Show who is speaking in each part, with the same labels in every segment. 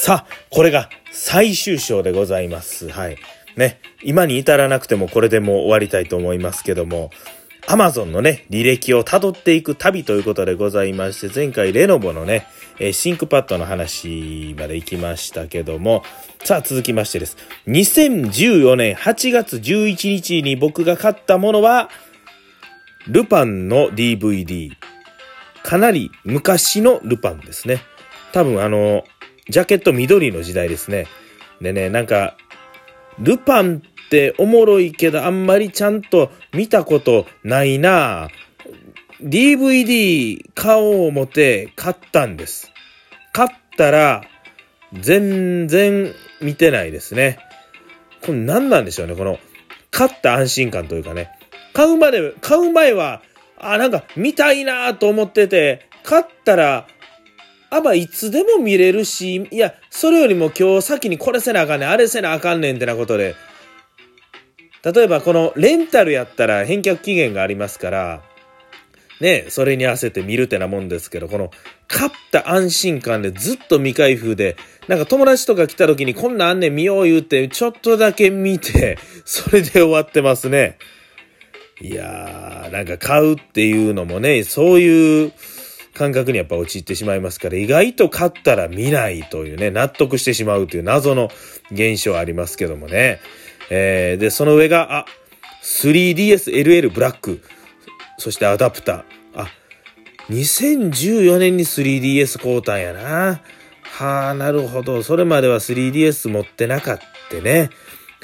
Speaker 1: さあ、これが最終章でございます。はい。ね。今に至らなくてもこれでもう終わりたいと思いますけども、アマゾンのね、履歴を辿っていく旅ということでございまして、前回レノボのね、えーシンクパッドの話まで行きましたけども、さあ続きましてです。2014年8月11日に僕が買ったものは、ルパンの DVD。かなり昔のルパンですね。多分あの、ジャケット緑の時代ですね。でね、なんか、ルパンっておもろいけどあんまりちゃんと見たことないな DVD 買おう思て買ったんです。買ったら、全然見てないですね。これ何なんでしょうね、この、買った安心感というかね。買うまで、買う前は、あ、なんか見たいなと思ってて、買ったら、あ、ま、いつでも見れるし、いや、それよりも今日先にこれせなあかんねん、あれせなあかんねんってなことで、例えばこのレンタルやったら返却期限がありますから、ね、それに合わせて見るってなもんですけど、この買った安心感でずっと未開封で、なんか友達とか来た時にこんなあんねん見よう言うて、ちょっとだけ見て、それで終わってますね。いやー、なんか買うっていうのもね、そういう感覚にやっぱ陥ってしまいますから、意外と買ったら見ないというね、納得してしまうという謎の現象ありますけどもね。えー、で、その上が、あ、3DSLL ブラック。そしてアダプター。あ、2014年に 3DS 買うたんやな。はあ、なるほど。それまでは 3DS 持ってなかったね。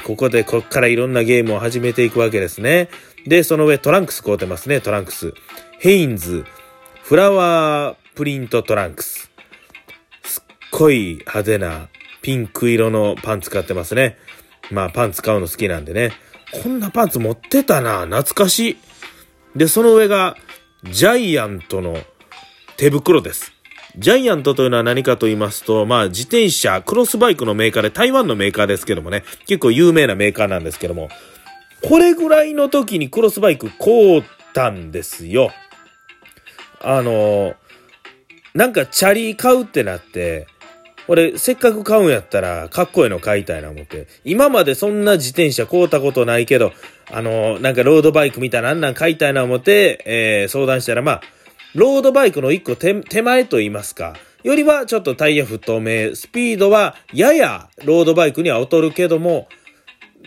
Speaker 1: ここでこっからいろんなゲームを始めていくわけですね。で、その上トランクス買うてますね、トランクス。ヘインズ、フラワープリントトランクス。すっごい派手なピンク色のパンツ買ってますね。まあパンツ買うの好きなんでね。こんなパンツ持ってたな、懐かしい。で、その上がジャイアントの手袋です。ジャイアントというのは何かと言いますと、まあ自転車、クロスバイクのメーカーで台湾のメーカーですけどもね、結構有名なメーカーなんですけども、これぐらいの時にクロスバイク買うたんですよ。あの、なんかチャリ買うってなって、俺せっかく買うんやったらかっこいいの買いたいな思って、今までそんな自転車買うたことないけど、あの、なんかロードバイクみたいなあんなん買いたいな思って、えー相談したらまあ、ロードバイクの一個手前と言いますか、よりはちょっとタイヤ太め、スピードはややロードバイクには劣るけども、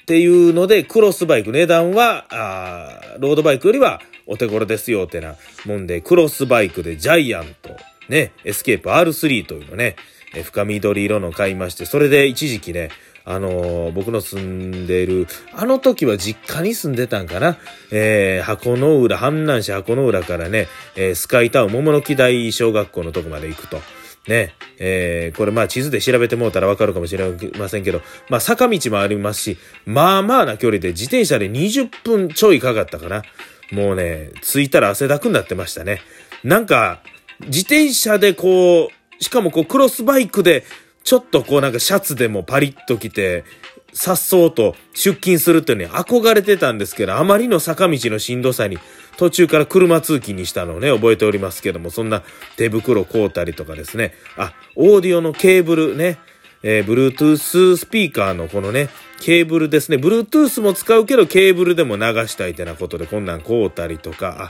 Speaker 1: っていうので、クロスバイク、値段は、あーロードバイクよりはお手頃ですよってなもんで、クロスバイクでジャイアント、ね、エスケープ R3 というのね、え深緑色の買いまして、それで一時期ね、あのー僕の住んでいる、あの時は実家に住んでたんかな、えー箱の浦、阪南市箱の浦からね、えースカイタウン桃の木台小学校のとこまで行くと。ね、えーこれまあ地図で調べてもうたらわかるかもしれませんけど、まあ坂道もありますし、まあまあな距離で自転車で20分ちょいかかったかな。もうね、着いたら汗だくになってましたね。なんか、自転車でこう、しかもこうクロスバイクで、ちょっとこうなんかシャツでもパリッと着て、さっそうと出勤するっていうのに憧れてたんですけど、あまりの坂道のしんどさに、途中から車通勤にしたのをね、覚えておりますけども、そんな手袋買うたりとかですね。あ、オーディオのケーブルね、えー、Bluetooth スピーカーのこのね、ケーブルですね。Bluetooth も使うけど、ケーブルでも流したいってなことで、こんなん買うたりとか、あ、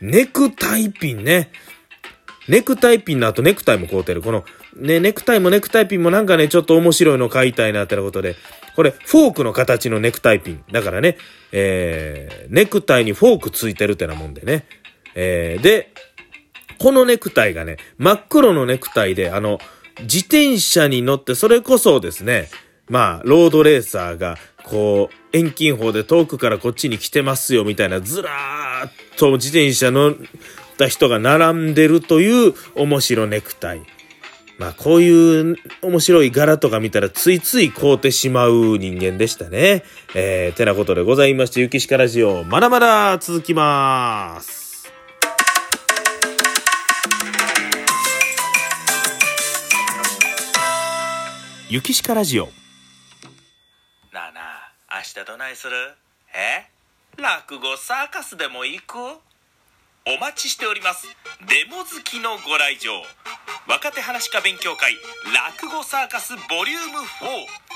Speaker 1: ネクタイピンね。ネクタイピンの後ネクタイも買うてる。この、ね、ネクタイもネクタイピンもなんかね、ちょっと面白いの買いたいなってなことで、これ、フォークの形のネクタイピン。だからね、えー、ネクタイにフォークついてるってなもんでね。えー、で、このネクタイがね、真っ黒のネクタイで、あの、自転車に乗って、それこそですね、まあ、ロードレーサーが、こう、遠近法で遠くからこっちに来てますよ、みたいな、ずらーっと自転車乗った人が並んでるという面白ネクタイ。まあ、こういう面白い柄とか見たらついつい買うてしまう人間でしたね。えー、てなことでございまして、ゆきしかラジオ、まだまだ続きます。ゆきしかラジオ。なあなあ、明日どないする？え？落語サーカスでも行く？お待ちしておりますデモ好きのご来場若手話家勉強会落語サーカスボリューム4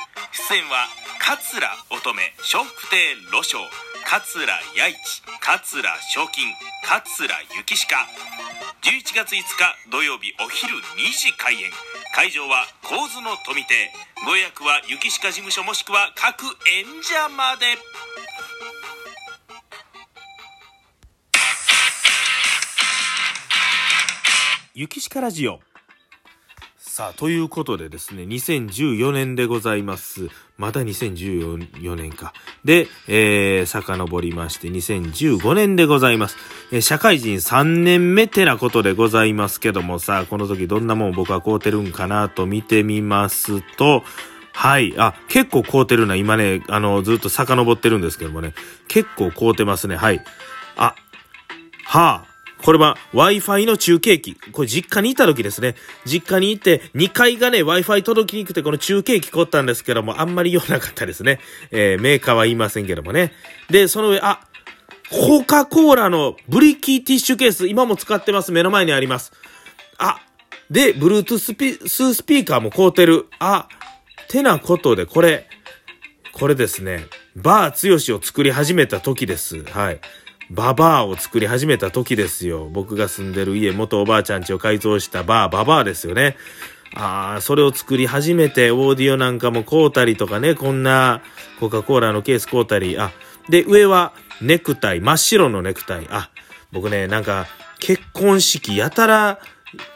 Speaker 1: 出演は桂乙女笑福亭露翔桂八一桂賞金桂幸鹿。11月5日土曜日お昼2時開演。会場は構図の富亭ご予約は雪鹿事務所もしくは各演者まで。雪鹿ラジオ。さあ、ということでですね、2014年でございます。まだ2014年か。で、えー、遡りまして2015年でございます。えー、社会人3年目ってなことでございますけどもさあ、この時どんなもん僕は買うてるんかなと見てみますと、はい。あ、結構買うてるな。今ね、あの、ずっと遡ってるんですけどもね。結構買うてますね。はい。あ、はあ。これは Wi-Fi の中継機。これ実家にいた時ですね。実家に行って2階がね Wi-Fi 届きにくくてこの中継機買ったんですけどもあんまり良なかったですね。えー、メーカーは言いませんけどもね。で、その上、あ、コカ・コーラのブリキーティッシュケース今も使ってます。目の前にあります。あ、で、Bluetooth スピスピーカーも買うてる。あ、てなことでこれ、これですね。バー強しを作り始めた時です。はい。ババアを作り始めた時ですよ。僕が住んでる家、元おばあちゃん家を改造したバー、ババアですよね。ああ、それを作り始めて、オーディオなんかも買うたりとかね、こんなコカ・コーラのケース買うたり、あ、で、上はネクタイ、真っ白のネクタイ。あ、僕ね、なんか、結婚式やたら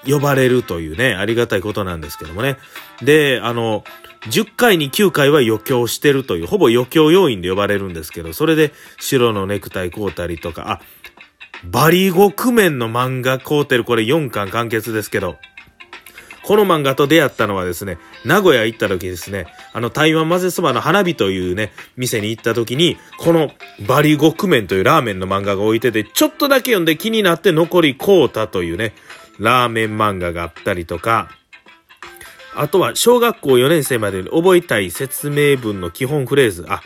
Speaker 1: 呼ばれるというね、ありがたいことなんですけどもね。で、あの、10回に9回は余興してるという、ほぼ余興要員で呼ばれるんですけど、それで白のネクタイ買うたりとか、あ、バリゴクメンの漫画買うてる、これ4巻完結ですけど、この漫画と出会ったのはですね、名古屋行った時ですね、あの台湾混ぜそばの花火というね、店に行った時に、このバリゴクメンというラーメンの漫画が置いてて、ちょっとだけ読んで気になって残りこうたというね、ラーメン漫画があったりとか、あとは小学校4年生までに覚えたい説明文の基本フレーズ。あ、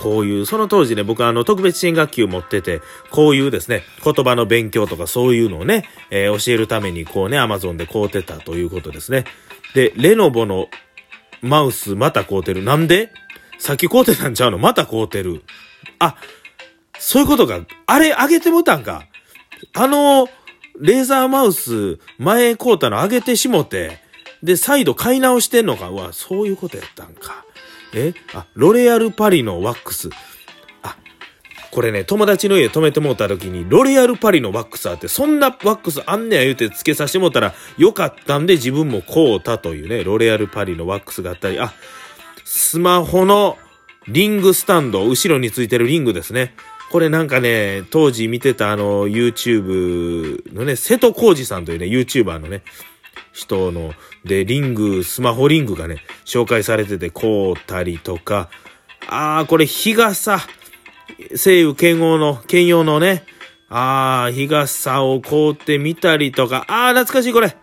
Speaker 1: こういう、その当時ね、僕はあの特別支援学級持ってて、こういうですね、言葉の勉強とかそういうのをね、えー、教えるためにこうね、アマゾンで買うてたということですね。で、レノボのマウスまた買うてる。なんで？さっき買うてたんちゃうの？また買うてる。あ、そういうことか。あれ、あげてもたんか。あの、レーザーマウス、前買うたのあげてしもて、で、再度買い直してんのか。うわ、そういうことやったんか。え？あ、ロレアルパリのワックス。あ、これね、友達の家泊めてもうた時に、ロレアルパリのワックスあって、そんなワックスあんねや言うて付けさせてもうたらよかったんで自分も買うたというね、ロレアルパリのワックスがあったり、あ、スマホのリングスタンド、後ろについてるリングですね。これなんかね、当時見てたあの、YouTube のね、瀬戸康二さんというね、YouTuber のね、人の、で、リング、スマホリングがね、紹介されてて、こうたりとか、あー、これ日傘、西武剣王の、剣用のね、あー、日傘をこうってみたりとか、あー、懐かしいこれ。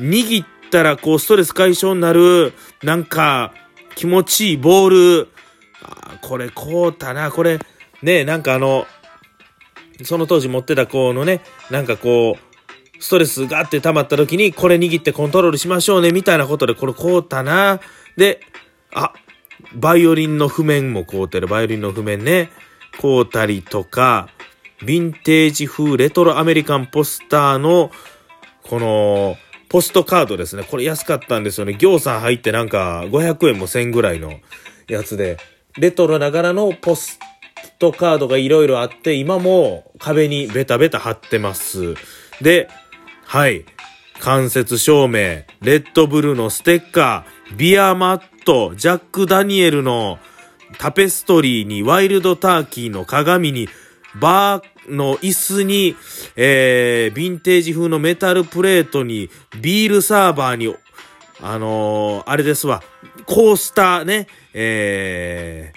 Speaker 1: 握ったらこうストレス解消になる、なんか、気持ちいいボール。あーこれこうたな、これ、ね、なんかあの、その当時持ってた子のね、なんかこう、ストレスがって溜まった時に、これ握ってコントロールしましょうね、みたいなことで、これこうたな。で、あ、バイオリンの譜面もこうてる、バイオリンの譜面ね、こうたりとか、ヴィンテージ風レトロアメリカンポスターの、この、ポストカードですね。これ安かったんですよね。行さん入ってなんか500円も1000ぐらいのやつで、レトロながらのポストカードがいろいろあって、今も壁にベタベタ貼ってます。で、はい。間接照明、レッドブルのステッカー、ビアマット、ジャック・ダニエルのタペストリーに、ワイルドターキーの鏡に、バーの椅子に、えー、ヴィンテージ風のメタルプレートに、ビールサーバーに、あのー、あれですわ、コースターね、え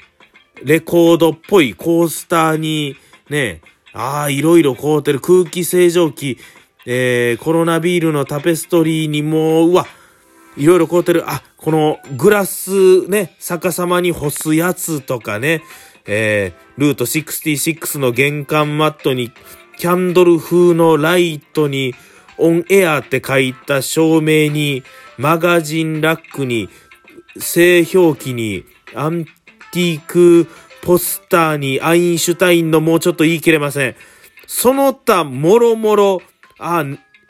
Speaker 1: ー、レコードっぽいコースターに、ね、ああ、いろいろ凍ってる空気清浄機、えー、コロナビールのタペストリーにもう、わ、いろいろ凍ってる。あ、このグラスね、逆さまに干すやつとかね、えー、ルート66の玄関マットにキャンドル風のライトに、オンエアって書いた照明に、マガジンラックに、製氷機に、アンティークポスターに、アインシュタインのもうちょっと言い切れません。その他、もろもろ、あ、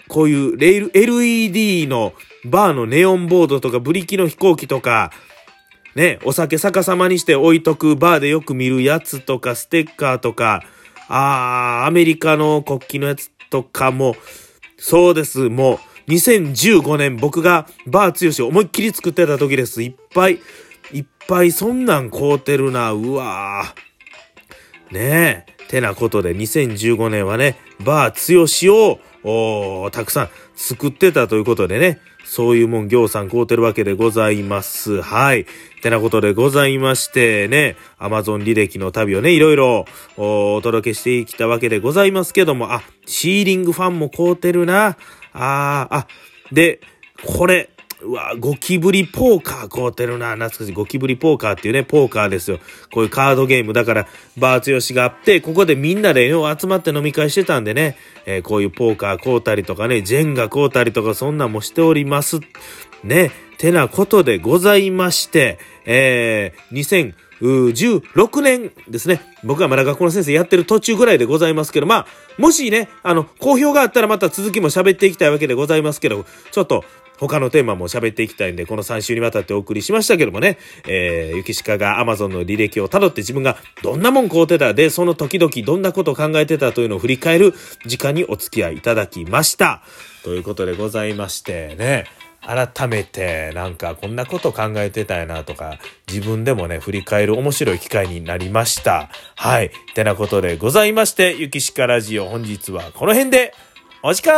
Speaker 1: こういうレール、LED のバーのネオンボードとか、ブリキの飛行機とか、ね、お酒逆さまにして置いとくバーでよく見るやつとか、ステッカーとか、あー、アメリカの国旗のやつとかも、そうです、もう、2015年僕がバー強しを思いっきり作ってた時です。いっぱい、いっぱいそんなん買うてるな、うわー。ねえ。てなことで2015年はね、バー強しを、おたくさん作ってたということでね、そういうもん行さん買うてるわけでございます。はい。ってなことでございましてね、アマゾン履歴の旅をね、いろいろお届けしてきたわけでございますけども、あ、シーリングファンも買うてるな。ああ、あ、で、これ、うわ、ゴキブリポーカー買うてるな。懐かしい。ゴキブリポーカーっていうね、ポーカーですよ。こういうカードゲーム。だから、バーツヨシがあって、ここでみんなでよう集まって飲み会してたんでね、えー、こういうポーカー買うたりとかね、ジェンガ買うたりとか、そんなんもしております。ね、てなことでございまして、えー、2016年ですね。僕はまだ学校の先生やってる途中ぐらいでございますけど、まあ、もしね、あの、好評があったらまた続きも喋っていきたいわけでございますけど、ちょっと、他のテーマも喋っていきたいんで、この3週にわたってお送りしましたけどもね、えー、ゆきしかが Amazon の履歴を辿って自分がどんなもん買うてたで、その時々どんなことを考えてたというのを振り返る時間にお付き合いいただきました。ということでございましてね、改めてなんかこんなこと考えてたやなとか自分でもね振り返る面白い機会になりました。はい。てなことでございましてゆきしかラジオ本日はこの辺でお時間